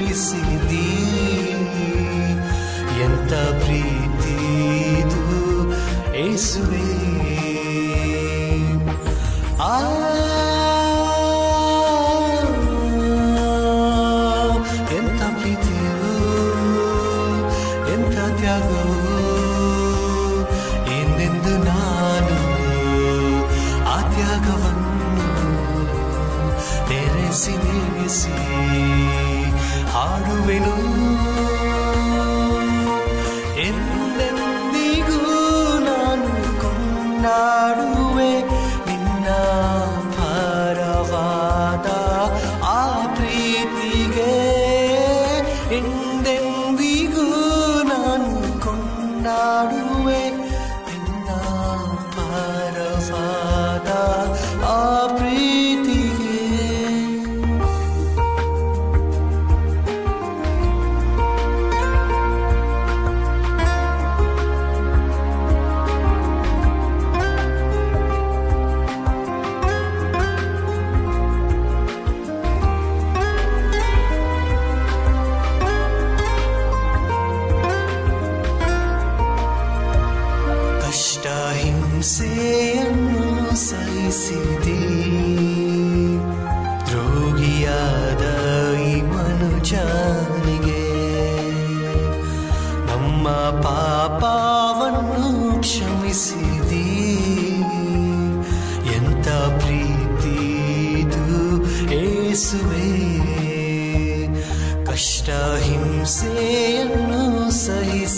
ಸುರಿಸಿದಿ ಎಂತ ಪ್ರೀತಿ ಇದು? ಏಸುವೆ.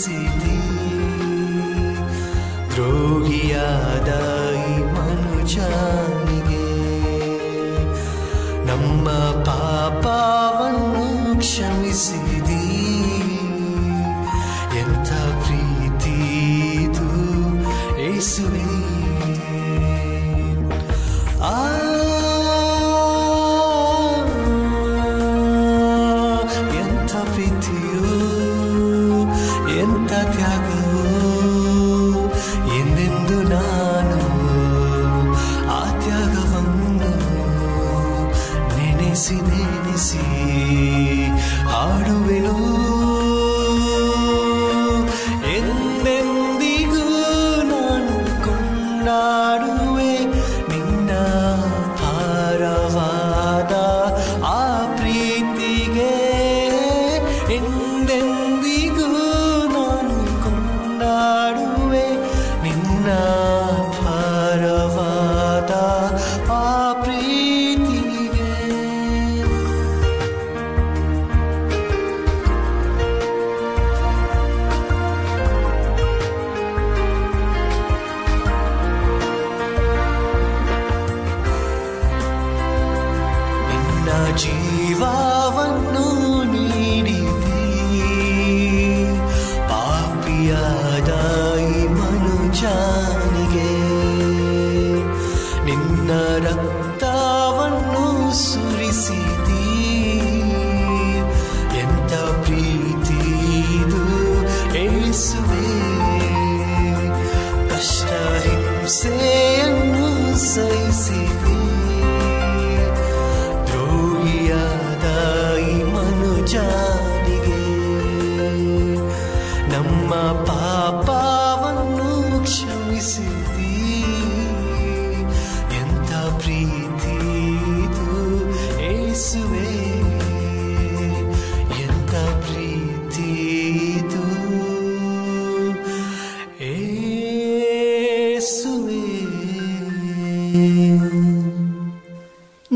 ಸಹಿಸಿದಿ ದ್ರೋಹಿಯಾದ ಈ ಮನುಜನಿಗೆ ನಮ್ಮ ಪಾಪವನ್ನು ಕ್ಷಮಿಸಿದಿ ಹಿಂಸೆಯನ್ನು ಸಹಿಸಿದಿ ದ್ರೋಹಿಯಾದ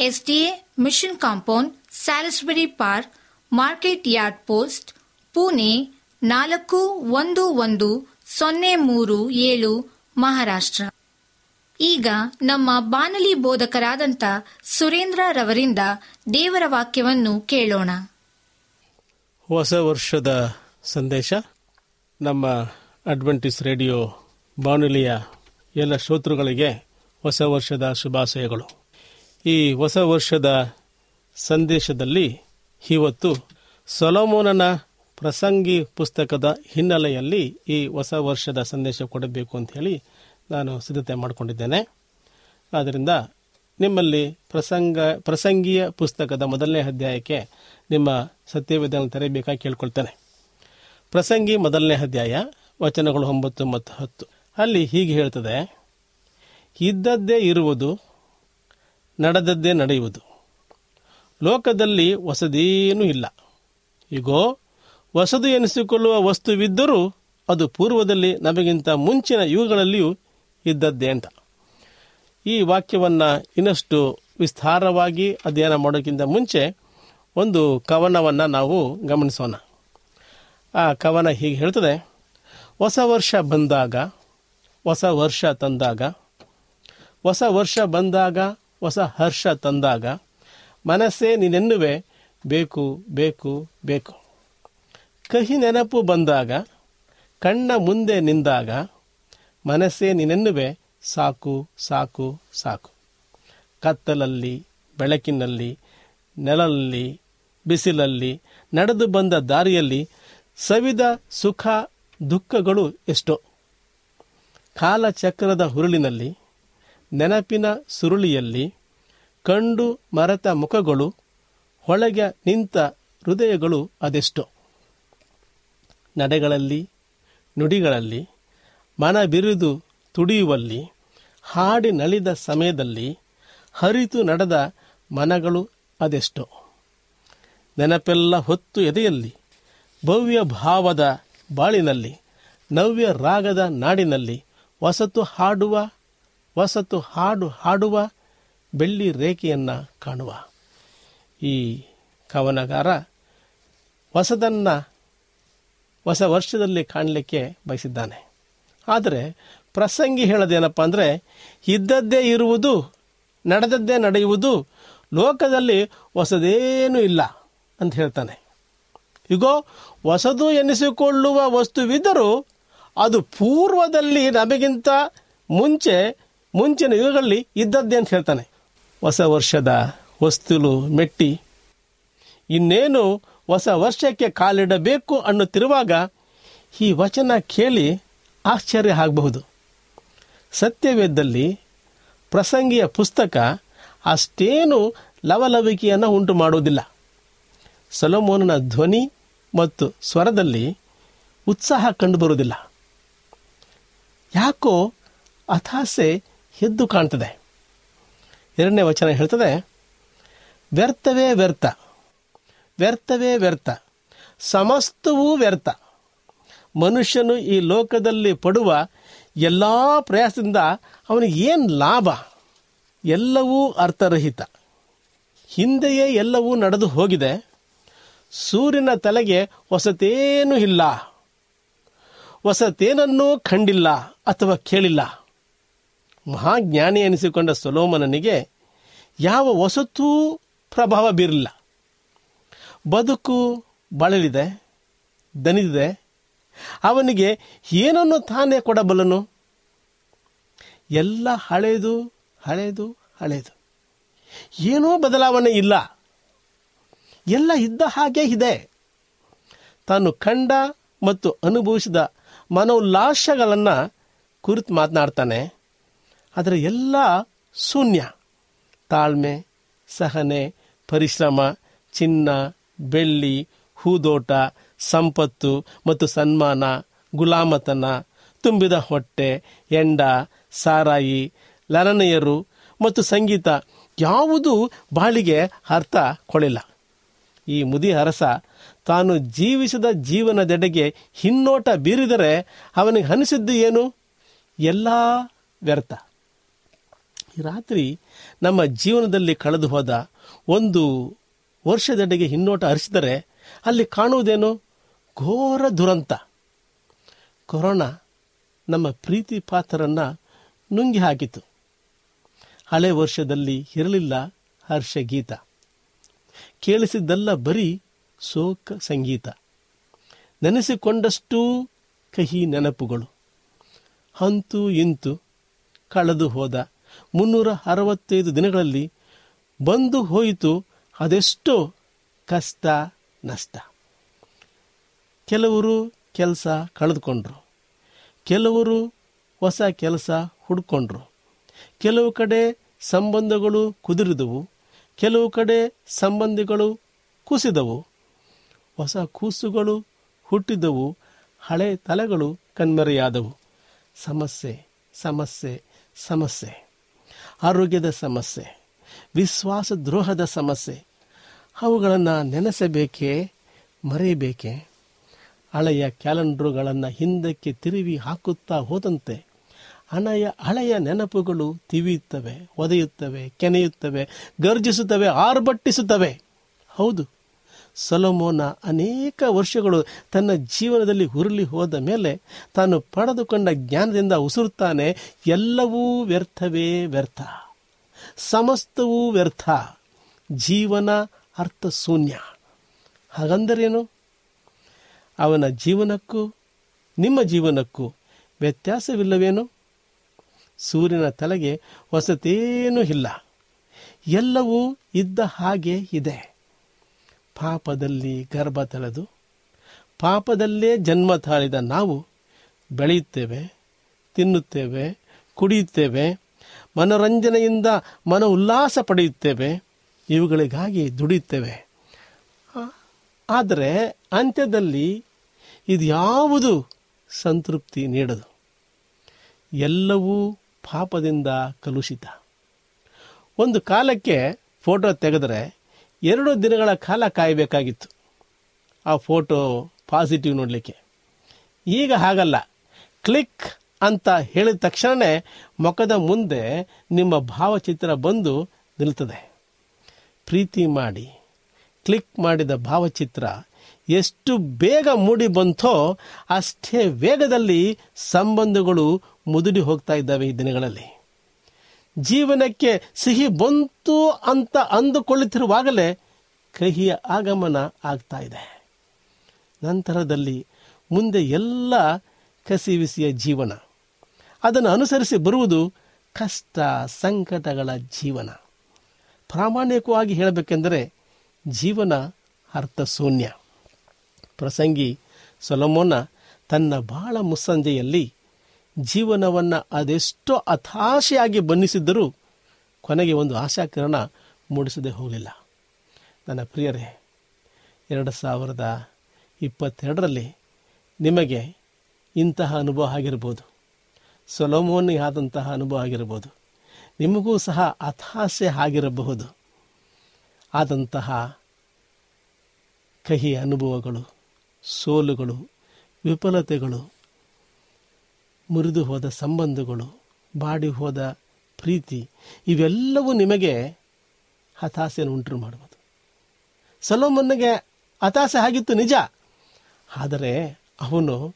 SDA Mission Compound, Salisbury Park, Market Yard Post, Pune ನಾಲ್ಕು ಒಂದು ಒಂದು ಸೊನ್ನೆ ಮೂರು ಏಳು, ಮಹಾರಾಷ್ಟ್ರ. ಈಗ ನಮ್ಮ ಬಾನಲಿ ಬೋಧಕರಾದಂಥ ಸುರೇಂದ್ರ ರವರಿಂದ ದೇವರ ವಾಕ್ಯವನ್ನು ಕೇಳೋಣ. ಹೊಸ ವರ್ಷದ ಸಂದೇಶ. ನಮ್ಮ ಅಡ್ವೆಂಟಿಸ್ ರೇಡಿಯೋ ಬಾನುಲಿಯ ಎಲ್ಲ ಶ್ರೋತೃಗಳಿಗೆ ಹೊಸ ವರ್ಷದ ಶುಭಾಶಯಗಳು. ಈ ಹೊಸ ವರ್ಷದ ಸಂದೇಶದಲ್ಲಿ ಇವತ್ತು ಸೊಲೋಮೋನನ ಪ್ರಸಂಗಿ ಪುಸ್ತಕದ ಹಿನ್ನೆಲೆಯಲ್ಲಿ ಈ ಹೊಸ ವರ್ಷದ ಸಂದೇಶ ಕೊಡಬೇಕು ಅಂತ ಹೇಳಿ ನಾನು ಸಿದ್ಧತೆ ಮಾಡಿಕೊಂಡಿದ್ದೇನೆ. ಆದ್ದರಿಂದ ನಿಮ್ಮಲ್ಲಿ ಪ್ರಸಂಗ, ಪ್ರಸಂಗಿಯ ಪುಸ್ತಕದ ಮೊದಲನೇ ಅಧ್ಯಾಯಕ್ಕೆ ನಿಮ್ಮ ಸತ್ಯವೇದನ ತೆರೆಯಬೇಕಾಗಿ ಕೇಳ್ಕೊಳ್ತೇನೆ. ಪ್ರಸಂಗಿ ಮೊದಲನೇ ಅಧ್ಯಾಯ, ವಚನಗಳು ಒಂಬತ್ತು ಮತ್ತು ಹತ್ತು. ಅಲ್ಲಿ ಹೀಗೆ ಹೇಳ್ತದೆ, ಇದ್ದದ್ದೇ ಇರುವುದು ನಡೆದದ್ದೇ ನಡೆಯುವುದು. ಲೋಕದಲ್ಲಿ ಹೊಸದೇನೂ ಇಲ್ಲ. ಈಗೋ ವಸದಿ ಎನಿಸಿಕೊಳ್ಳುವ ವಸ್ತುವಿದ್ದರೂ ಅದು ಪೂರ್ವದಲ್ಲಿ ನಮಗಿಂತ ಮುಂಚಿನ ಯುಗಗಳಲ್ಲಿಯೂ ಇದ್ದದ್ದೇ ಅಂತ. ಈ ವಾಕ್ಯವನ್ನು ಇನ್ನಷ್ಟು ವಿಸ್ತಾರವಾಗಿ ಅಧ್ಯಯನ ಮಾಡೋಕ್ಕಿಂತ ಮುಂಚೆ ಒಂದು ಕವನವನ್ನು ನಾವು ಗಮನಿಸೋಣ. ಆ ಕವನ ಹೀಗೆ ಹೇಳ್ತದೆ, ಹೊಸ ವರ್ಷ ಬಂದಾಗ, ಹೊಸ ವರ್ಷ ತಂದಾಗ, ಹೊಸ ವರ್ಷ ಬಂದಾಗ ಹೊಸ ಹರ್ಷ ತಂದಾಗ, ಮನಸ್ಸೇ ನೀನೆನ್ನುವೆ ಬೇಕು ಬೇಕು ಬೇಕು. ಕಹಿ ನೆನಪು ಬಂದಾಗ, ಕಣ್ಣ ಮುಂದೆ ನಿಂದಾಗ, ಮನಸ್ಸೇ ನೀನೆನ್ನುವೆ ಸಾಕು ಸಾಕು ಸಾಕು. ಕತ್ತಲಲ್ಲಿ, ಬೆಳಕಿನಲ್ಲಿ, ನೆಲಲ್ಲಿ, ಬಿಸಿಲಲ್ಲಿ, ನಡೆದು ಬಂದ ದಾರಿಯಲ್ಲಿ ಸವಿದ ಸುಖ, ದುಃಖಗಳು ಎಷ್ಟೋ. ಕಾಲಚಕ್ರದ ಹುರುಳಿನಲ್ಲಿ ನೆನಪಿನ ಸುರುಳಿಯಲ್ಲಿ ಕಂಡು ಮರೆತ ಮುಖಗಳು, ಹೊಳಗೆ ನಿಂತ ಹೃದಯಗಳು ಅದೆಷ್ಟೋ. ನಡೆಗಳಲ್ಲಿ, ನುಡಿಗಳಲ್ಲಿ, ಮನ ಬಿರಿದು ತುಡಿಯುವಲ್ಲಿ, ಹಾಡಿ ನಳಿದ ಸಮಯದಲ್ಲಿ, ಹರಿತು ನಡೆದ ಮನಗಳು ಅದೆಷ್ಟೋ. ನೆನಪೆಲ್ಲ ಹೊತ್ತು ಎದೆಯಲ್ಲಿ, ಭವ್ಯ ಭಾವದ ಬಾಳಿನಲ್ಲಿ, ನವ್ಯ ರಾಗದ ನಾಡಿನಲ್ಲಿ ಹೊಸತು ಹಾಡುವ ಹೊಸತು ಹಾಡು ಹಾಡುವ ಬೆಳ್ಳಿ ರೇಖೆಯನ್ನು ಕಾಣುವ. ಈ ಕವನಗಾರ ಹೊಸದನ್ನು ಹೊಸ ವರ್ಷದಲ್ಲಿ ಕಾಣಲಿಕ್ಕೆ ಬಯಸಿದ್ದಾನೆ. ಆದರೆ ಪ್ರಸಂಗಿ ಹೇಳೋದೇನಪ್ಪ ಅಂದರೆ, ಇದ್ದದ್ದೇ ಇರುವುದು, ನಡೆದದ್ದೇ ನಡೆಯುವುದು, ಲೋಕದಲ್ಲಿ ಹೊಸದೇನೂ ಇಲ್ಲ ಅಂತ ಹೇಳ್ತಾನೆ. ಇಗೋ, ಹೊಸದು ಎನಿಸಿಕೊಳ್ಳುವ ವಸ್ತುವಿದ್ದರೂ ಅದು ಪೂರ್ವದಲ್ಲಿ ನಮಗಿಂತ ಮುಂಚೆ ಮುಂಚಿನ ಯುಗಗಳಲ್ಲಿ ಇದ್ದದ್ದೇ ಅಂತ ಹೇಳ್ತಾನೆ. ಹೊಸ ವರ್ಷದ ವಸ್ತುಲು ಮೆಟ್ಟಿ. ಇನ್ನೇನು ಹೊಸ ವರ್ಷಕ್ಕೆ ಕಾಲಿಡಬೇಕು ಅನ್ನುತ್ತಿರುವಾಗ ಈ ವಚನ ಕೇಳಿ ಆಶ್ಚರ್ಯ ಆಗಬಹುದು. ಸತ್ಯವೇದಲ್ಲಿ ಪ್ರಸಂಗಿಯ ಪುಸ್ತಕ ಅಷ್ಟೇನು ಲವಲವಿಕೆಯನ್ನು ಉಂಟು ಮಾಡುವುದಿಲ್ಲ. ಸೊಲಮೋನನ ಧ್ವನಿ ಮತ್ತು ಸ್ವರದಲ್ಲಿ ಉತ್ಸಾಹ ಕಂಡುಬರುವುದಿಲ್ಲ. ಯಾಕೋ ಹತಾಸೆ ಎದ್ದು ಕಾಣ್ತದೆ. ಎರಡನೇ ವಚನ ಹೇಳ್ತದೆ, ವ್ಯರ್ಥವೇ ವ್ಯರ್ಥ ವ್ಯರ್ಥವೇ ವ್ಯರ್ಥ, ಸಮಸ್ತವೂ ವ್ಯರ್ಥ. ಮನುಷ್ಯನು ಈ ಲೋಕದಲ್ಲಿ ಪಡುವ ಎಲ್ಲ ಪ್ರಯಾಸದಿಂದ ಅವನಿಗೆ ಏನು ಲಾಭ? ಎಲ್ಲವೂ ಅರ್ಥರಹಿತ. ಹಿಂದೆಯೇ ಎಲ್ಲವೂ ನಡೆದು ಹೋಗಿದೆ, ಸೂರ್ಯನ ತಲೆಗೆ ಹೊಸತೇನೂ ಇಲ್ಲ. ಹೊಸತೇನನ್ನೂ ಕಂಡಿಲ್ಲ ಅಥವಾ ಕೇಳಿಲ್ಲ. ಮಹಾಜ್ಞಾನಿ ಎನಿಸಿಕೊಂಡ ಸೊಲೋಮನನಿಗೆ ಯಾವ ಹೊಸತೂ ಪ್ರಭಾವ ಬೀರಲಿಲ್ಲ. ಬದುಕು ಬಳಲಿದೆ ದನಿದಿದೆ ಅವನಿಗೆ ಏನನ್ನು ತಾನೇ ಕೊಡಬಲ್ಲನು? ಎಲ್ಲ ಹಳೆಯದು ಹಳೆಯದು ಹಳೆಯದು ಏನೂ ಬದಲಾವಣೆ ಇಲ್ಲ. ಎಲ್ಲ ಇದ್ದ ಹಾಗೆ ಇದೆ. ತಾನು ಕಂಡ ಮತ್ತು ಅನುಭವಿಸಿದ ಮನೋಲ್ಲಾಸಗಳನ್ನು ಕುರಿತು ಮಾತನಾಡ್ತಾನೆ. ಆದರೆ ಎಲ್ಲ ಶೂನ್ಯ. ತಾಳ್ಮೆ, ಸಹನೆ, ಪರಿಶ್ರಮ, ಚಿನ್ನ, ಬೆಳ್ಳಿ, ಹೂದೋಟ, ಸಂಪತ್ತು ಮತ್ತು ಸನ್ಮಾನ, ಗುಲಾಮತನ, ತುಂಬಿದ ಹೊಟ್ಟೆ, ಎಂಡ, ಸಾರಾಯಿ, ಲಲನೆಯರು ಮತ್ತು ಸಂಗೀತ ಯಾವುದೂ ಬಾಳಿಗೆ ಅರ್ಥ ಕೊಳಿಲ್ಲ. ಈ ಮುದಿ ಅರಸ ತಾನು ಜೀವಿಸಿದ ಜೀವನದೆಡೆಗೆ ಹಿನ್ನೋಟ ಬೀರಿದರೆ ಅವನಿಗೆ ಅನಿಸಿದ್ದು ಏನು? ಎಲ್ಲ ವ್ಯರ್ಥ. ಈ ರಾತ್ರಿ ನಮ್ಮ ಜೀವನದಲ್ಲಿ ಕಳೆದು ಹೋದ ಒಂದು ವರ್ಷದೆಡೆಗೆ ಹಿನ್ನೋಟ ಹರಿಸಿದರೆ ಅಲ್ಲಿ ಕಾಣುವುದೇನು? ಘೋರ ದುರಂತ. ಕೊರೋನಾ ನಮ್ಮ ಪ್ರೀತಿ ಪಾತ್ರರನ್ನು ನುಂಗಿ ಹಾಕಿತು. ಹಳೆ ವರ್ಷದಲ್ಲಿ ಇರಲಿಲ್ಲ ಹರ್ಷ ಗೀತ. ಕೇಳಿಸಿದ್ದಲ್ಲ ಬರೀ ಶೋಕ ಸಂಗೀತ. ನೆನೆಸಿಕೊಂಡಷ್ಟೂ ಕಹಿ ನೆನಪುಗಳು. ಅಂತೂ ಇಂತು ಕಳೆದು ಹೋದ ಮುನ್ನೂರ ಅರವತ್ತೈದು ದಿನಗಳಲ್ಲಿ ಬಂದು ಹೋಯಿತು. ಅದೆಷ್ಟೋ ಕಷ್ಟ, ನಷ್ಟ. ಕೆಲವರು ಕೆಲಸ ಕಳೆದುಕೊಂಡ್ರು. ಕೆಲವರು ಹೊಸ ಕೆಲಸ ಹುಡ್ಕೊಂಡ್ರು. ಕೆಲವು ಕಡೆ ಸಂಬಂಧಗಳು ಕುದುರಿದವು. ಕೆಲವು ಕಡೆ ಸಂಬಂಧಿಗಳು ಕುಸಿದವು. ಹೊಸ ಕೂಸುಗಳು ಹುಟ್ಟಿದವು. ಹಳೆ ತಲೆಗಳು ಕಣ್ಮರೆಯಾದವು. ಸಮಸ್ಯೆ ಸಮಸ್ಯೆ ಸಮಸ್ಯೆ. ಆರೋಗ್ಯದ ಸಮಸ್ಯೆ ವಿಶ್ವಾಸ ದ್ರೋಹದ ಸಮಸ್ಯೆ. ಅವುಗಳನ್ನು ನೆನೆಸಬೇಕೇ, ಮರೆಯಬೇಕೆ? ಹಳೆಯ ಕ್ಯಾಲೆಂಡ್ರುಗಳನ್ನು ಹಿಂದಕ್ಕೆ ತಿರುವಿ ಹಾಕುತ್ತಾ ಹೋದಂತೆ ಹಣೆಯ ಹಳೆಯ ನೆನಪುಗಳು ತಿವಿಯುತ್ತವೆ, ಒದೆಯುತ್ತವೆ, ಕೆನೆಯುತ್ತವೆ, ಗರ್ಜಿಸುತ್ತವೆ ಆರ್ಭಟ್ಟಿಸುತ್ತವೆ ಹೌದು. ಸೊಲಮೋನ ಅನೇಕ ವರ್ಷಗಳು ತನ್ನ ಜೀವನದಲ್ಲಿ ಹುರುಳಿ ಹೋದ ಮೇಲೆ ತಾನು ಪಡೆದುಕೊಂಡ ಜ್ಞಾನದಿಂದ ಉಸಿರುತ್ತಾನೆ, ಎಲ್ಲವೂ ವ್ಯರ್ಥವೇ ವ್ಯರ್ಥ. ಸಮಸ್ತವೂ ವ್ಯರ್ಥ. ಜೀವನ ಅರ್ಥ ಶೂನ್ಯ ಹಾಗಂದರೇನು? ಅವನ ಜೀವನಕ್ಕೂ, ನಿಮ್ಮ ಜೀವನಕ್ಕೂ ವ್ಯತ್ಯಾಸವಿಲ್ಲವೇನು? ಸೂರ್ಯನ ತಲೆಗೆ ಹೊಸತೇನೂ ಇಲ್ಲ. ಎಲ್ಲವೂ ಇದ್ದ ಹಾಗೆ ಇದೆ. ಪಾಪದಲ್ಲಿ ಗರ್ಭ ತಳೆದು ಪಾಪದಲ್ಲೇ ಜನ್ಮ ತಾಳಿದ ನಾವು ಬೆಳೆಯುತ್ತೇವೆ, ತಿನ್ನುತ್ತೇವೆ, ಕುಡಿಯುತ್ತೇವೆ, ಮನೋರಂಜನೆಯಿಂದ ಮನ ಉಲ್ಲಾಸ ಪಡೆಯುತ್ತೇವೆ, ಇವುಗಳಿಗಾಗಿ ದುಡಿಯುತ್ತೇವೆ. ಆದರೆ ಅಂತ್ಯದಲ್ಲಿ ಇದ್ಯಾವುದು ಸಂತೃಪ್ತಿ ನೀಡದು? ಎಲ್ಲವೂ ಪಾಪದಿಂದ ಕಲುಷಿತ. ಒಂದು ಕಾಲಕ್ಕೆ ಫೋಟೋ ತೆಗೆದರೆ ಎರಡು ದಿನಗಳ ಕಾಲ ಕಾಯಬೇಕಾಗಿತ್ತು. ಆ ಫೋಟೋ ಪಾಸಿಟಿವ್ ನೋಡಲಿಕ್ಕೆ. ಈಗ ಹಾಗಲ್ಲ. ಕ್ಲಿಕ್ ಅಂತ ಹೇಳಿದ ತಕ್ಷಣವೇ ಮುಖದ ಮುಂದೆ ನಿಮ್ಮ ಭಾವಚಿತ್ರ ಬಂದು ನಿಲ್ತದೆ. ಪ್ರೀತಿ ಮಾಡಿ. ಕ್ಲಿಕ್ ಮಾಡಿದ ಭಾವಚಿತ್ರ ಎಷ್ಟು ಬೇಗ ಮೂಡಿ ಬಂತೋ ಅಷ್ಟೇ ವೇಗದಲ್ಲಿ ಸಂಬಂಧಗಳು ಮುದುಡಿ ಹೋಗ್ತಾ ಇದ್ದಾವೆ ಈ ದಿನಗಳಲ್ಲಿ. ಜೀವನಕ್ಕೆ ಸಿಹಿ ಬಂತು ಅಂತ ಅಂದುಕೊಳ್ಳುತ್ತಿರುವಾಗಲೇ ಕಹಿಯ ಆಗಮನ ಆಗ್ತಾ ಇದೆ. ನಂತರದಲ್ಲಿ ಮುಂದೆ ಎಲ್ಲ ಕಸಿವಿಸಿಯ ಜೀವನ. ಅದನ್ನು ಅನುಸರಿಸಿ ಬರುವುದು ಕಷ್ಟ ಸಂಕಟಗಳ ಜೀವನ. ಪ್ರಾಮಾಣಿಕವಾಗಿ ಹೇಳಬೇಕೆಂದರೆ ಜೀವನ ಅರ್ಥ ಶೂನ್ಯ ಪ್ರಸಂಗಿ ಸೊಲಮೋನ ತನ್ನ ಬಾಳ ಮುಸ್ಸಂಜೆಯಲ್ಲಿ ಜೀವನವನ್ನು ಅದೆಷ್ಟೋ ಹತಾಶೆಯಾಗಿ ಬಣ್ಣಿಸಿದ್ದರೂ ಕೊನೆಗೆ ಒಂದು ಆಶಾಕಿರಣ ಮೂಡಿಸದೆ ಹೋಗಲಿಲ್ಲ. ನನ್ನ ಪ್ರಿಯರೇ, ಎರಡು ಸಾವಿರದ ಇಪ್ಪತ್ತೆರಡರಲ್ಲಿ ನಿಮಗೆ ಇಂತಹ ಅನುಭವ ಆಗಿರ್ಬೋದು. ಸೊಲೋಮೋನಿಗೆ ಆದಂತಹ ಅನುಭವ ಆಗಿರ್ಬೋದು. ನಿಮಗೂ ಸಹ ಹತಾಶೆ ಆಗಿರಬಹುದು. ಆದಂತಹ ಕಹಿ ಅನುಭವಗಳು, ಸೋಲುಗಳು, ವಿಫಲತೆಗಳು ಮುರಿದು ಹೋದ ಸಂಬಂಧಗಳು, ಬಾಡಿ ಹೋದ ಪ್ರೀತಿ, ಇವೆಲ್ಲವೂ ನಿಮಗೆ ಹತಾಸೆಯನ್ನು ಉಂಟು ಮಾಡುವುದು. ಸಲೋಮನ್ನಿಗೆ ಹತಾಸೆ ಆಗಿತ್ತು ನಿಜ. ಆದರೆ ಅವನು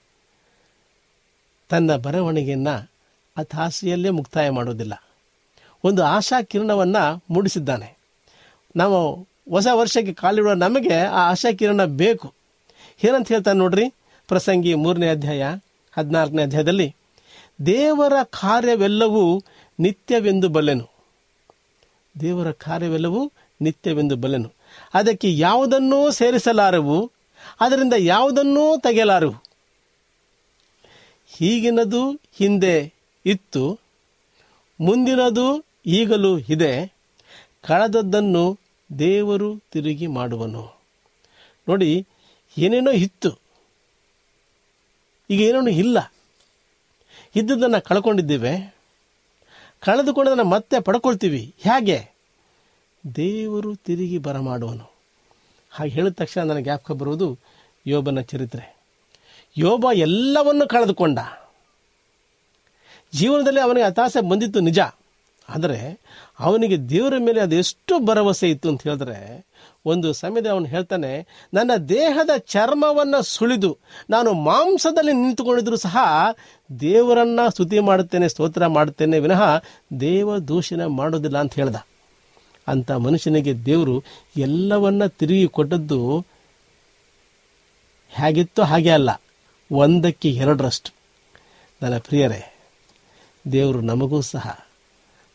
ತನ್ನ ಬರವಣಿಗೆಯನ್ನು ಹತಾಸೆಯಲ್ಲೇ ಮುಕ್ತಾಯ ಮಾಡೋದಿಲ್ಲ ಒಂದು ಆಶಾ ಕಿರಣವನ್ನು ಮೂಡಿಸಿದ್ದಾನೆ. ನಾವು ಹೊಸ ವರ್ಷಕ್ಕೆ ಕಾಲಿಡುವ ನಮಗೆ ಆ ಆಶಾ ಕಿರಣ ಬೇಕು. ಏನಂತ ಹೇಳ್ತಾನೆ ನೋಡ್ರಿ? ಪ್ರಸಂಗಿ ಮೂರನೇ ಅಧ್ಯಾಯ ಹದಿನಾಲ್ಕನೇ ಅಧ್ಯಾಯದಲ್ಲಿ ದೇವರ ಕಾರ್ಯವೆಲ್ಲವೂ ನಿತ್ಯವೆಂದು ಬಲ್ಲೆನು. ದೇವರ ಕಾರ್ಯವೆಲ್ಲವೂ ನಿತ್ಯವೆಂದು ಬಲ್ಲೆನು. ಅದಕ್ಕೆ ಯಾವುದನ್ನೂ ಸೇರಿಸಲಾರವು, ಅದರಿಂದ ಯಾವುದನ್ನೂ ತೆಗೆಯಲಾರವು. ಈಗಿನದು ಹಿಂದೆ ಇತ್ತು, ಮುಂದಿನದು ಈಗಲೂ ಇದೆ, ಕಳೆದದ್ದನ್ನು ದೇವರು ತಿರುಗಿ ಮಾಡುವನು. ನೋಡಿ, ಏನೇನೋ ಇತ್ತು, ಈಗ ಏನೇನೋ ಇಲ್ಲ. ಇದ್ದದನ್ನು ಕಳ್ಕೊಂಡಿದ್ದೇವೆ. ಕಳೆದುಕೊಂಡದನ್ನು ಮತ್ತೆ ಪಡ್ಕೊಳ್ತೀವಿ. ಹೇಗೆ? ದೇವರು ತಿರುಗಿ ಬರಮಾಡುವನು. ಹಾಗೆ ಹೇಳಿದ ತಕ್ಷಣ ನನಗೆ ಜ್ಞಾಪಕ ಬರುವುದು ಯೋಬನ ಚರಿತ್ರೆ. ಯೋಬ ಎಲ್ಲವನ್ನು ಕಳೆದುಕೊಂಡ. ಜೀವನದಲ್ಲಿ ಅವನಿಗೆ ಹತಾಸೆ ಬಂದಿತ್ತು ನಿಜ. ಆದರೆ ಅವನಿಗೆ ದೇವರ ಮೇಲೆ ಅದೆಷ್ಟು ಭರವಸೆ ಇತ್ತು ಅಂತ ಹೇಳಿದ್ರೆ ಒಂದು ಸಮಯದಲ್ಲಿ ಅವನು ಹೇಳ್ತಾನೆ, ನನ್ನ ದೇಹದ ಚರ್ಮವನ್ನು ಸುಳಿದು ನಾನು ಮಾಂಸದಲ್ಲಿ ನಿಂತುಕೊಂಡಿದ್ರು ಸಹ ದೇವರನ್ನ ಸ್ತುತಿ ಮಾಡುತ್ತೇನೆ, ಸ್ತೋತ್ರ ಮಾಡುತ್ತೇನೆ, ವಿನಃ ದೇವ ದೂಷಣೆ ಮಾಡೋದಿಲ್ಲ ಅಂತ ಹೇಳ್ದ. ಅಂತ ಮನುಷ್ಯನಿಗೆ ದೇವರು ಎಲ್ಲವನ್ನ ತಿರುಗಿ ಕೊಟ್ಟದ್ದು ಹೇಗಿತ್ತೋ ಹಾಗೆ ಅಲ್ಲ, ಒಂದಕ್ಕೆ ಎರಡರಷ್ಟು. ನನ್ನ ಪ್ರಿಯರೇ, ದೇವರು ನಮಗೂ ಸಹ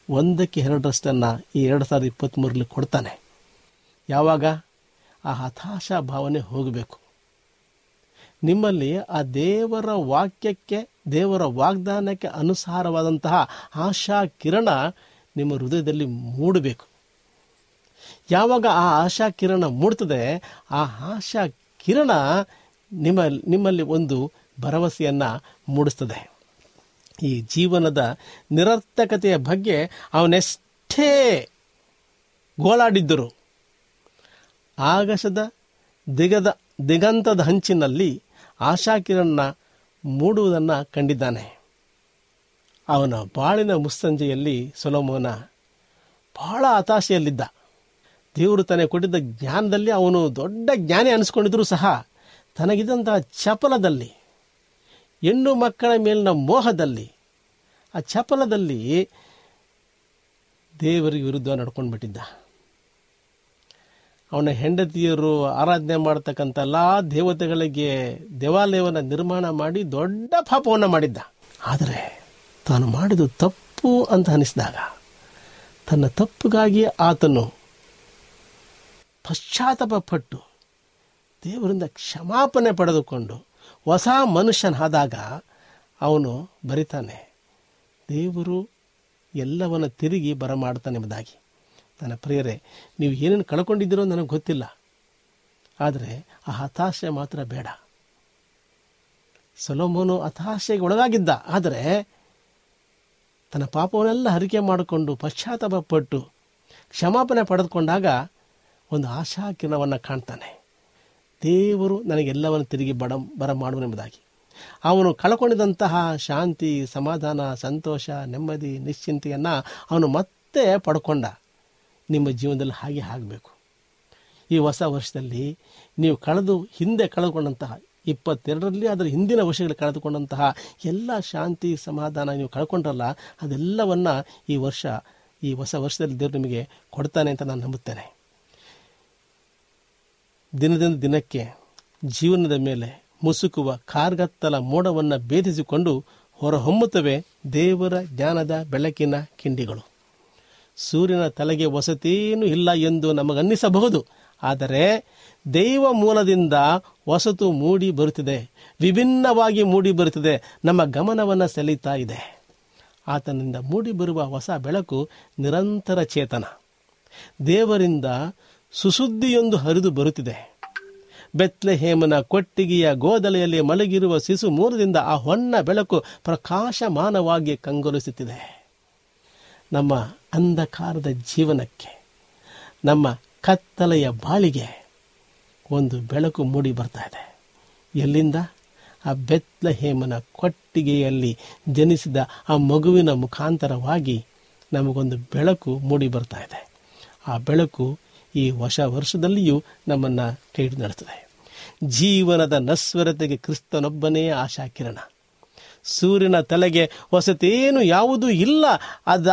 ಒಂದಕ್ಕೆ ಎರಡರಷ್ಟನ್ನು ಈ ಎರಡು ಸಾವಿರದ ಇಪ್ಪತ್ತ್ಮೂರರಲ್ಲಿ ಕೊಡ್ತಾನೆ. ಯಾವಾಗ? ಆ ಹತಾಶ ಭಾವನೆ ಹೋಗಬೇಕು. ನಿಮ್ಮಲ್ಲಿ ಆ ದೇವರ ವಾಕ್ಯಕ್ಕೆ, ದೇವರ ವಾಗ್ದಾನಕ್ಕೆ ಅನುಸಾರವಾದಂತಹ ಆಶಾ ಕಿರಣ ನಿಮ್ಮ ಹೃದಯದಲ್ಲಿ ಮೂಡಬೇಕು. ಯಾವಾಗ ಆ ಆಶಾ ಕಿರಣ ಮೂಡ್ತದೆ, ಆ ಆಶಾ ಕಿರಣ ನಿಮ್ಮ, ನಿಮ್ಮಲ್ಲಿ ಒಂದು ಭರವಸೆಯನ್ನು ಮೂಡಿಸ್ತದೆ. ಈ ಜೀವನದ ನಿರರ್ಥಕತೆಯ ಬಗ್ಗೆ ಅವನೆಷ್ಟೇ ಗೋಳಾಡಿದ್ದರು ಆಗಸದ ದಿಗದ ದಿಗಂತದ ಹಂಚಿನಲ್ಲಿ ಆಶಾಕಿರಣ ಮೂಡುವುದನ್ನು ಕಂಡಿದ್ದಾನೆ. ಅವನ ಬಾಳಿನ ಮುಸ್ಸಂಜೆಯಲ್ಲಿ ಸೊಲೋಮೋನ ಬಹಳ ಹತಾಶೆಯಲ್ಲಿದ್ದ. ದೇವರು ತನಗೆ ಕೊಟ್ಟಿದ್ದ ಜ್ಞಾನದಲ್ಲಿ ಅವನು ದೊಡ್ಡ ಜ್ಞಾನಿ ಅನಿಸ್ಕೊಂಡಿದ್ರೂ ಸಹ ತನಗಿದ್ದಂತಹ ಚಪಲದಲ್ಲಿ, ಹೆಣ್ಣು ಮಕ್ಕಳ ಮೇಲಿನ ಮೋಹದಲ್ಲಿ ಆ ಚಪಲದಲ್ಲಿ ದೇವರಿಗೆ ವಿರುದ್ಧ ನಡ್ಕೊಂಡು ಬಿಟ್ಟಿದ್ದ ಅವನ ಹೆಂಡತಿಯರು ಆರಾಧನೆ ಮಾಡತಕ್ಕಂಥ ಎಲ್ಲ ದೇವತೆಗಳಿಗೆ ದೇವಾಲಯವನ್ನು ನಿರ್ಮಾಣ ಮಾಡಿ ದೊಡ್ಡ ಪಾಪವನ್ನು ಮಾಡಿದ್ದ. ಆದರೆ ತಾನು ಮಾಡಿದ ತಪ್ಪು ಅಂತ ಅನಿಸಿದಾಗ ತನ್ನ ತಪ್ಪಿಗಾಗಿ ಆತನು ಪಶ್ಚಾತ್ತಾಪ ಪಟ್ಟು ದೇವರಿಂದ ಕ್ಷಮಾಪಣೆ ಪಡೆದುಕೊಂಡು ಹೊಸ ಮನುಷ್ಯನಾದಾಗ ಅವನು ಬರಿತಾನೆ, ದೇವರು ಎಲ್ಲವನ್ನ ತಿರುಗಿ ಬರಮಾಡ್ತಾನೆ ಎಂಬುದಾಗಿ. ನನ್ನ ಪ್ರಿಯರೇ, ನೀವು ಏನೇನು ಕಳ್ಕೊಂಡಿದ್ದೀರೋ ನನಗೆ ಗೊತ್ತಿಲ್ಲ. ಆದರೆ ಆ ಹತಾಶೆ ಮಾತ್ರ ಬೇಡ. ಸೊಲೋಮೋನು ಹತಾಶೆಗೆ ಒಳಗಾಗಿದ್ದ. ಆದರೆ ತನ್ನ ಪಾಪವನ್ನೆಲ್ಲ ಹರಿಕೆ ಮಾಡಿಕೊಂಡು ಪಶ್ಚಾತ್ತಾಪ ಪಟ್ಟು ಕ್ಷಮಾಪಣೆ ಪಡೆದುಕೊಂಡಾಗ ಒಂದು ಆಶಾಕಿರಣವನ್ನು ಕಾಣ್ತಾನೆ. ದೇವರು ನನಗೆಲ್ಲವನ್ನು ತಿರುಗಿ ಬಡ, ಬರ ಮಾಡುವನೆಂಬುದಾಗಿ ಅವನು ಕಳ್ಕೊಂಡಿದ್ದಂತಹ ಶಾಂತಿ, ಸಮಾಧಾನ, ಸಂತೋಷ, ನೆಮ್ಮದಿ, ನಿಶ್ಚಿಂತೆಯನ್ನು ಅವನು ಮತ್ತೆ ಪಡ್ಕೊಂಡ. ನಿಮ್ಮ ಜೀವನದಲ್ಲಿ ಹಾಗೆ ಆಗಬೇಕು. ಈ ಹೊಸ ವರ್ಷದಲ್ಲಿ ನೀವು ಕಳೆದು ಹಿಂದೆ ಕಳೆದುಕೊಂಡಂತಹ ಇಪ್ಪತ್ತೆರಡರಲ್ಲಿ ಅದರ ಹಿಂದಿನ ವರ್ಷಗಳು ಕಳೆದುಕೊಂಡಂತಹ ಎಲ್ಲ ಶಾಂತಿ, ಸಮಾಧಾನ ನೀವು ಕಳ್ಕೊಂಡ್ರಲ್ಲ, ಅದೆಲ್ಲವನ್ನು ಈ ವರ್ಷ, ಈ ಹೊಸ ವರ್ಷದಲ್ಲಿ ದೇವರು ನಿಮಗೆ ಕೊಡ್ತಾನೆ ಅಂತ ನಾನು ನಂಬುತ್ತೇನೆ. ದಿನದಿಂದ ದಿನಕ್ಕೆ ಜೀವನದ ಮೇಲೆ ಮುಸುಕುವ ಕಾರ್ಗತ್ತಲ ಮೋಡವನ್ನು ಭೇದಿಸಿಕೊಂಡು ಹೊರಹೊಮ್ಮುತ್ತವೆ ದೇವರ ಜ್ಞಾನದ ಬೆಳಕಿನ ಕಿಂಡಿಗಳು. ಸೂರ್ಯನ ತಲೆಗೆ ವಸತೇನೂ ಇಲ್ಲ ಎಂದು ನಮಗನ್ನಿಸಬಹುದು. ಆದರೆ ದೈವ ಮೂಲದಿಂದ ವಸತು ಮೂಡಿ ಬರುತ್ತಿದೆ. ವಿಭಿನ್ನವಾಗಿ ಮೂಡಿ ಬರುತ್ತಿದೆ. ನಮ್ಮ ಗಮನವನ್ನು ಸೆಳೀತಾ ಇದೆ. ಆತನಿಂದ ಮೂಡಿ ಬರುವ ಹೊಸ ಬೆಳಕು ನಿರಂತರ ಚೇತನ. ದೇವರಿಂದ ಸುಸುದ್ದಿಯೊಂದು ಹರಿದು ಬರುತ್ತಿದೆ. ಬೆತ್ಲೆಹೇಮನ ಕೊಟ್ಟಿಗೆಯ ಗೋದಲೆಯಲ್ಲಿ ಮಲಗಿರುವ ಶಿಶು ಮೂಲದಿಂದ ಆ ಹೊನ್ನ ಬೆಳಕು ಪ್ರಕಾಶಮಾನವಾಗಿ ಕಂಗೊಲಿಸುತ್ತಿದೆ ನಮ್ಮ ಅಂಧಕಾರದ ಜೀವನಕ್ಕೆ, ನಮ್ಮ ಕತ್ತಲೆಯ ಬಾಳಿಗೆ ಒಂದು ಬೆಳಕು ಮೂಡಿ ಬರ್ತಾ ಇದೆ. ಎಲ್ಲಿಂದ? ಆ ಬೆತ್ಲಹೇಮನ ಕೊಟ್ಟಿಗೆಯಲ್ಲಿ ಜನಿಸಿದ ಆ ಮಗುವಿನ ಮುಖಾಂತರವಾಗಿ ನಮಗೊಂದು ಬೆಳಕು ಮೂಡಿ ಬರ್ತಾ ಇದೆ. ಆ ಬೆಳಕು ಈ ಹೊಸ ವರ್ಷದಲ್ಲಿಯೂ ನಮ್ಮನ್ನು ಕೈ ನಡೆಸ್ತದೆ ಜೀವನದ ನಸ್ವರತೆಗೆ ಕ್ರಿಸ್ತನೊಬ್ಬನೇ ಆಶಾಕಿರಣ. ಸೂರ್ಯನ ತಲೆಗೆ ಹೊಸತೇನು ಯಾವುದೂ ಇಲ್ಲ. ಅದ,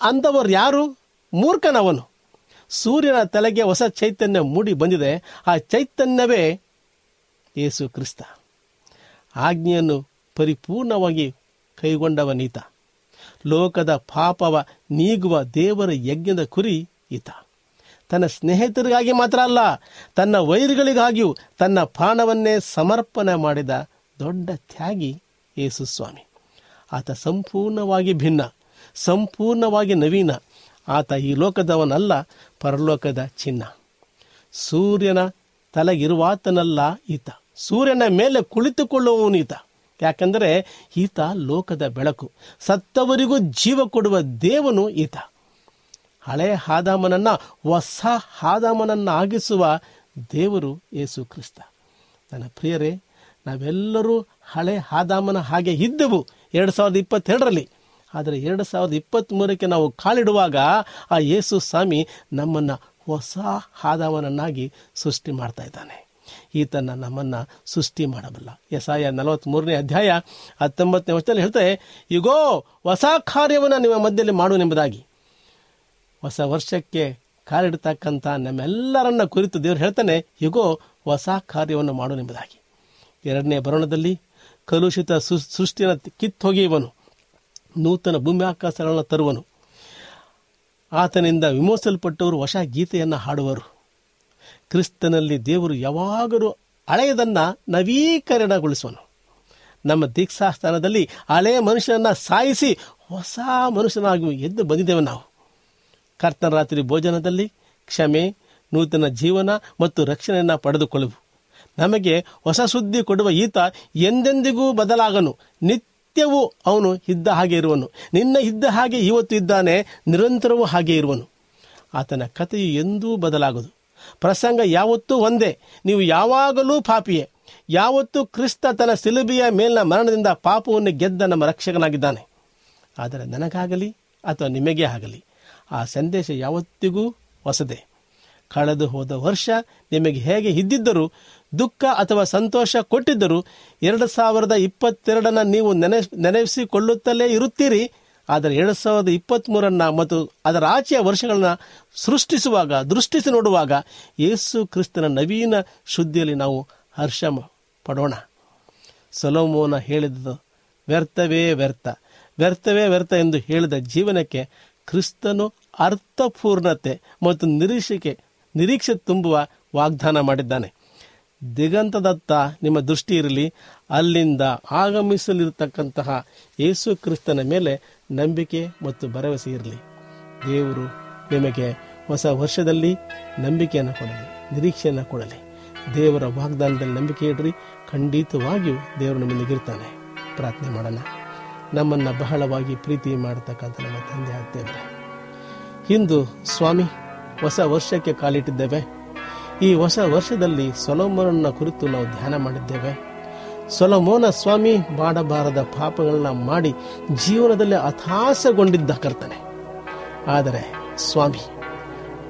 ಅಂದವರು ಯಾರು? ಮೂರ್ಖನವನು. ಸೂರ್ಯನ ತಲೆಗೆ ಹೊಸ ಚೈತನ್ಯ ಮೂಡಿ ಬಂದಿದೆ. ಆ ಚೈತನ್ಯವೇ ಯೇಸು ಕ್ರಿಸ್ತ. ಆಜ್ಞೆಯನ್ನು ಪರಿಪೂರ್ಣವಾಗಿ ಕೈಗೊಂಡವನೀತ ಲೋಕದ ಪಾಪವ ನೀಗುವ ದೇವರ ಯಜ್ಞದ ಕುರಿ ಈತ. ತನ್ನ ಸ್ನೇಹಿತರಿಗಾಗಿ ಮಾತ್ರ ಅಲ್ಲ, ತನ್ನ ವೈರಿಗಳಿಗಾಗಿಯೂ ತನ್ನ ಪ್ರಾಣವನ್ನೇ ಸಮರ್ಪಣೆ ಮಾಡಿದ ದೊಡ್ಡ ತ್ಯಾಗಿ ಯೇಸು ಸ್ವಾಮಿ. ಆತ ಸಂಪೂರ್ಣವಾಗಿ ಭಿನ್ನ, ಸಂಪೂರ್ಣವಾಗಿ ನವೀನ. ಆತ ಈ ಲೋಕದವನಲ್ಲ, ಪರಲೋಕದ ಚಿನ್ನ. ಸೂರ್ಯನ ತಲೆಗಿರುವಾತನಲ್ಲ ಈತ. ಸೂರ್ಯನ ಮೇಲೆ ಕುಳಿತುಕೊಳ್ಳುವವನು ಈತ. ಯಾಕಂದರೆ ಈತ ಲೋಕದ ಬೆಳಕು, ಸತ್ತವರಿಗೂ ಜೀವ ಕೊಡುವ ದೇವನು ಈತ. ಹಳೆ ಹಾದಾಮನನ್ನ, ಹೊಸ ಹಾದಾಮನನ್ನ ಆಗಿಸುವ ದೇವರು ಯೇಸು ಕ್ರಿಸ್ತ. ನನ್ನ ಪ್ರಿಯರೇ, ನಾವೆಲ್ಲರೂ ಹಳೆ ಹಾದಾಮನ ಹಾಗೆ ಇದ್ದವು ಎರಡು ಸಾವಿರದ ಇಪ್ಪತ್ತೆರಡರಲ್ಲಿ. ಆದರೆ ಎರಡು ಸಾವಿರದ ಇಪ್ಪತ್ತ್ಮೂರಕ್ಕೆ ನಾವು ಕಾಲಿಡುವಾಗ ಆ ಯೇಸು ಸ್ವಾಮಿ ನಮ್ಮನ್ನು ಹೊಸ ಹಾದಾಮನನ್ನಾಗಿ ಸೃಷ್ಟಿ ಮಾಡ್ತಾ ಇದ್ದಾನೆ. ಈತನ ನಮ್ಮನ್ನು ಸೃಷ್ಟಿ ಮಾಡಬಲ್ಲ. ಎಸಾಯ ನಲವತ್ತ್ಮೂರನೇ ಅಧ್ಯಾಯ ಹತ್ತೊಂಬತ್ತನೇ ವರ್ಷದಲ್ಲಿ ಹೇಳ್ತಾರೆ ಈಗೋ ಹೊಸ ಕಾರ್ಯವನ್ನು ನಿಮ್ಮ ಮಧ್ಯದಲ್ಲಿ ಮಾಡುವನೆಂಬುದಾಗಿ ಹೊಸ ವರ್ಷಕ್ಕೆ ಕಾಲಿಡ್ತಕ್ಕಂಥ ನಮ್ಮೆಲ್ಲರನ್ನ ಕುರಿತು ದೇವರು ಹೇಳ್ತಾನೆ ಈಗೋ ಹೊಸ ಕಾರ್ಯವನ್ನು ಮಾಡುವನೆಂಬುದಾಗಿ ಎರಡನೇ ಬರಣದಲ್ಲಿ ಕಲುಷಿತ ಸೃಷ್ಟಿಯನ್ನು ಕಿತ್ತೊಗೆಯುವನು. ನೂತನ ಭೂಮಿ ಆಕಾಶಗಳನ್ನು ತರುವನು. ಆತನಿಂದ ವಿಮೋಸಲ್ಪಟ್ಟವರು ಹೊಸ ಗೀತೆಯನ್ನು ಹಾಡುವರು. ಕ್ರಿಸ್ತನಲ್ಲಿ ದೇವರು ಯಾವಾಗಲೂ ಹಳೆಯದನ್ನು ನವೀಕರಣಗೊಳಿಸುವನು. ನಮ್ಮ ದೀಕ್ಷಾಸ್ಥಾನದಲ್ಲಿ ಹಳೆಯ ಮನುಷ್ಯನನ್ನು ಸಾಯಿಸಿ ಹೊಸ ಮನುಷ್ಯನಾಗಿ ಎದ್ದು ಬಂದಿದ್ದೇವೆ ನಾವು. ಕರ್ತನ ರಾತ್ರಿ ಭೋಜನದಲ್ಲಿ ಕ್ಷಮೆ, ನೂತನ ಜೀವನ ಮತ್ತು ರಕ್ಷಣೆಯನ್ನು ಪಡೆದುಕೊಳ್ಳುವು ನಮಗೆ ಹೊಸ ಸುದ್ದಿ ಕೊಡುವ ಈತ ಎಂದೆಂದಿಗೂ ಬದಲಾಗನು. ನಿತ್ಯವೂ ಅವನು ಇದ್ದ ಹಾಗೆ ಇರುವನು. ನಿನ್ನ ಇದ್ದ ಹಾಗೆ ಇವತ್ತು ಇದ್ದಾನೆ, ನಿರಂತರವೂ ಹಾಗೆ ಇರುವನು. ಆತನ ಕಥೆಯು ಎಂದೂ ಬದಲಾಗದು. ಪ್ರಸಂಗ ಯಾವತ್ತೂ ಒಂದೇ. ನೀವು ಯಾವಾಗಲೂ ಪಾಪಿಯೇ. ಯಾವತ್ತೂ ಕ್ರಿಸ್ತ ತನ್ನ ಸಿಲುಬಿಯ ಮೇಲಿನ ಮರಣದಿಂದ ಪಾಪವನ್ನು ಗೆದ್ದ ನಮ್ಮ ರಕ್ಷಕನಾಗಿದ್ದಾನೆ. ಆದರೆ ನನಗಾಗಲಿ ಅಥವಾ ನಿಮಗೆ ಆಗಲಿ, ಆ ಸಂದೇಶ ಯಾವತ್ತಿಗೂ ಹೊಸದೇ. ಕಳೆದು ಹೋದ ವರ್ಷ ನಿಮಗೆ ಹೇಗೆ ಇದ್ದಿದ್ದರೂ ದುಃಖ ಅಥವಾ ಸಂತೋಷ ಕೊಟ್ಟಿದ್ದರೂ ಎರಡು ಸಾವಿರದ ಇಪ್ಪತ್ತೆರಡನ್ನು ನೀವು ನೆನೆ, ನೆನೆಸಿಕೊಳ್ಳುತ್ತಲೇ ಇರುತ್ತೀರಿ. ಆದರೆ ಎರಡು ಸಾವಿರದ ಇಪ್ಪತ್ತ್ಮೂರನ್ನ ಮತ್ತು ಅದರ ಆಚೆಯ ವರ್ಷಗಳನ್ನ ಸೃಷ್ಟಿಸುವಾಗ, ದೃಷ್ಟಿಸಿ ನೋಡುವಾಗ ಯೇಸು ಕ್ರಿಸ್ತನ ನವೀನ ಶುದ್ಧಿಯಲ್ಲಿ ನಾವು ಹರ್ಷ ಪಡೋಣ. ಸೊಲೋಮೋನ ಹೇಳಿದ್ದು, ವ್ಯರ್ಥವೇ ವ್ಯರ್ಥ. ವ್ಯರ್ಥವೇ ವ್ಯರ್ಥ ಎಂದು ಹೇಳಿದ ಜೀವನಕ್ಕೆ ಕ್ರಿಸ್ತನು ಅರ್ಥಪೂರ್ಣತೆ ಮತ್ತು ನಿರೀಕ್ಷೆಗೆ, ನಿರೀಕ್ಷೆ ತುಂಬುವ ವಾಗ್ದಾನ ಮಾಡಿದ್ದಾನೆ. ದಿಗಂತದತ್ತ ನಿಮ್ಮ ದೃಷ್ಟಿ ಇರಲಿ. ಅಲ್ಲಿಂದ ಆಗಮಿಸಲಿರತಕ್ಕಂತಹ ಯೇಸು ಕ್ರಿಸ್ತನ ಮೇಲೆ ನಂಬಿಕೆ ಮತ್ತು ಭರವಸೆ ಇರಲಿ. ದೇವರು ನಿಮಗೆ ಹೊಸ ವರ್ಷದಲ್ಲಿ ನಂಬಿಕೆಯನ್ನು ಕೊಡಲಿ, ನಿರೀಕ್ಷೆಯನ್ನು ಕೊಡಲಿ. ದೇವರ ವಾಗ್ದಾನದಲ್ಲಿ ನಂಬಿಕೆ ಇಡ್ರಿ. ಖಂಡಿತವಾಗಿಯೂ ದೇವರು ನಮ್ಮೊಂದಿಗಿರ್ತಾನೆ ಪ್ರಾರ್ಥನೆ ಮಾಡೋಣ. ನಮ್ಮನ್ನು ಬಹಳವಾಗಿ ಪ್ರೀತಿ ಮಾಡತಕ್ಕಂಥ ನಮ್ಮ ತಂದೆ ಆಗ್ತೇವೆ ಇಂದು ಸ್ವಾಮಿ, ಹೊಸ ವರ್ಷಕ್ಕೆ ಕಾಲಿಟ್ಟಿದ್ದೇವೆ. ಈ ಹೊಸ ವರ್ಷದಲ್ಲಿ ಸೊಲೋಮೋನನ್ನ ಕುರಿತು ನಾವು ಧ್ಯಾನ ಮಾಡಿದ್ದೇವೆ. ಸೊಲೋಮೋನ ಸ್ವಾಮಿ ಮಾಡಬಾರದ ಪಾಪಗಳನ್ನ ಮಾಡಿ ಜೀವನದಲ್ಲಿ ಅಥಾಸಗೊಂಡಿದ್ದ ಕರ್ತನೆ. ಆದರೆ ಸ್ವಾಮಿ,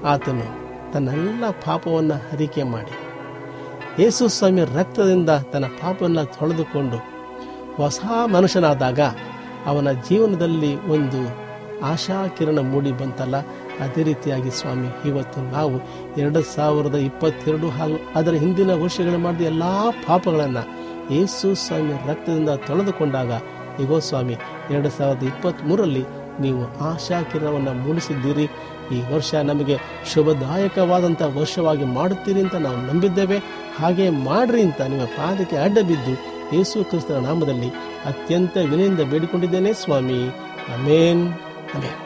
ಆತನು ತನ್ನೆಲ್ಲ ಪಾಪವನ್ನು ಹರಿಕೆ ಮಾಡಿ ಯೇಸು ಸ್ವಾಮಿ ರಕ್ತದಿಂದ ತನ್ನ ಪಾಪವನ್ನು ತೊಳೆದುಕೊಂಡು ಹೊಸ ಮನುಷ್ಯನಾದಾಗ ಅವನ ಜೀವನದಲ್ಲಿ ಒಂದು ಆಶಾಕಿರಣ ಮೂಡಿ ಬಂತಲ್ಲ. ಅದೇ ರೀತಿಯಾಗಿ ಸ್ವಾಮಿ, ಇವತ್ತು ನಾವು ಎರಡು ಸಾವಿರದ ಇಪ್ಪತ್ತೆರಡು ಹಾಗೂ ಅದರ ಹಿಂದಿನ ವರ್ಷಗಳು ಮಾಡಿದ ಎಲ್ಲ ಪಾಪಗಳನ್ನು ಯೇಸು ಸ್ವಾಮಿ ರಕ್ತದಿಂದ ತೊಳೆದುಕೊಂಡಾಗ, ಇಗೋ ಸ್ವಾಮಿ, ಎರಡು ಸಾವಿರದ ಇಪ್ಪತ್ತ್ಮೂರರಲ್ಲಿ ನೀವು ಆಶಾಕಿರಣವನ್ನು ಮೂಡಿಸಿದ್ದೀರಿ. ಈ ವರ್ಷ ನಮಗೆ ಶುಭದಾಯಕವಾದಂಥ ವರ್ಷವಾಗಿ ಮಾಡುತ್ತೀರಿ ಅಂತ ನಾವು ನಂಬಿದ್ದೇವೆ. ಹಾಗೆ ಮಾಡ್ರಿ ಅಂತ ನಿಮ್ಮ ಪಾದಕ್ಕೆ ಅಡ್ಡ ಬಿದ್ದು ಯೇಸು ಕ್ರಿಸ್ತನ ನಾಮದಲ್ಲಿ ಅತ್ಯಂತ ವಿನಯಿಂದ ಬೇಡಿಕೊಂಡಿದ್ದೇನೆ ಸ್ವಾಮಿ. ಅಮೇನ್. ಅಮೇನ್.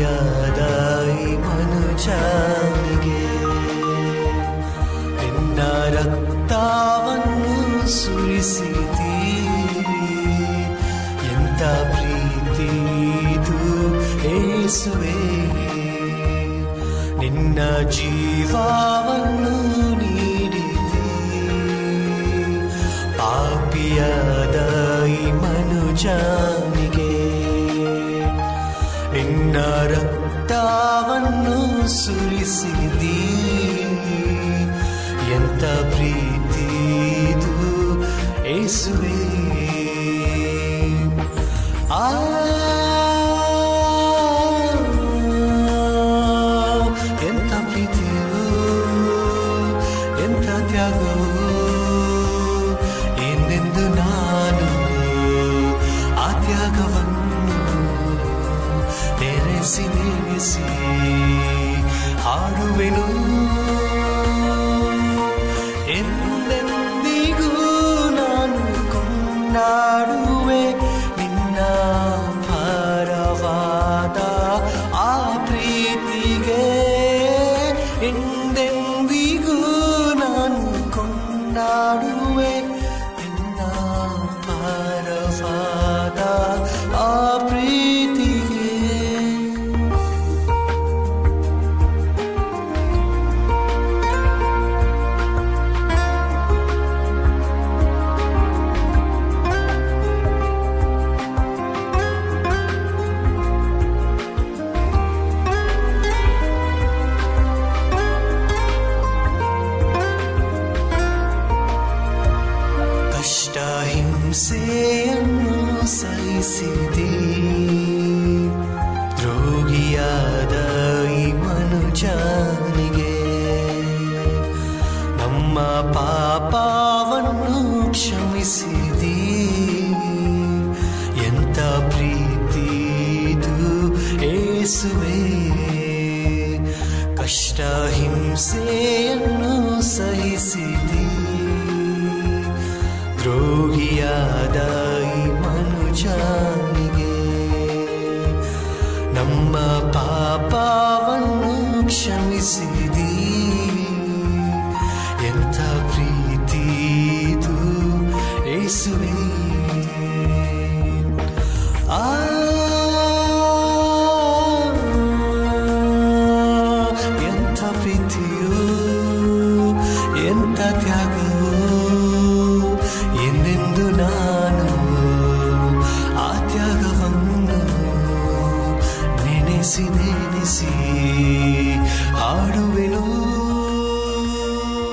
ಈ ಮನುಜನಿಗೆ ನಿನ್ನ ರಕ್ತವನ್ನು ಸುರಿಸಿದಿ ಎಂತ ಪ್ರೀತಿ ಇದು ಏಸುವೆ. ನಿನ್ನ ಜೀವವನ್ನು ನೀಡಿದೆ ಪಾಪಿಯಾದ ಈ ರಕ್ತವನ್ನು ಏಸುವೆ ಕಷ್ಟ ಹಿಂಸೆಯನ್ನು ಸಹಿಸಿದಿ. ದ್ರೋಹಿಯಾದ ಮನುಜನಿಗೆ ನಮ್ಮ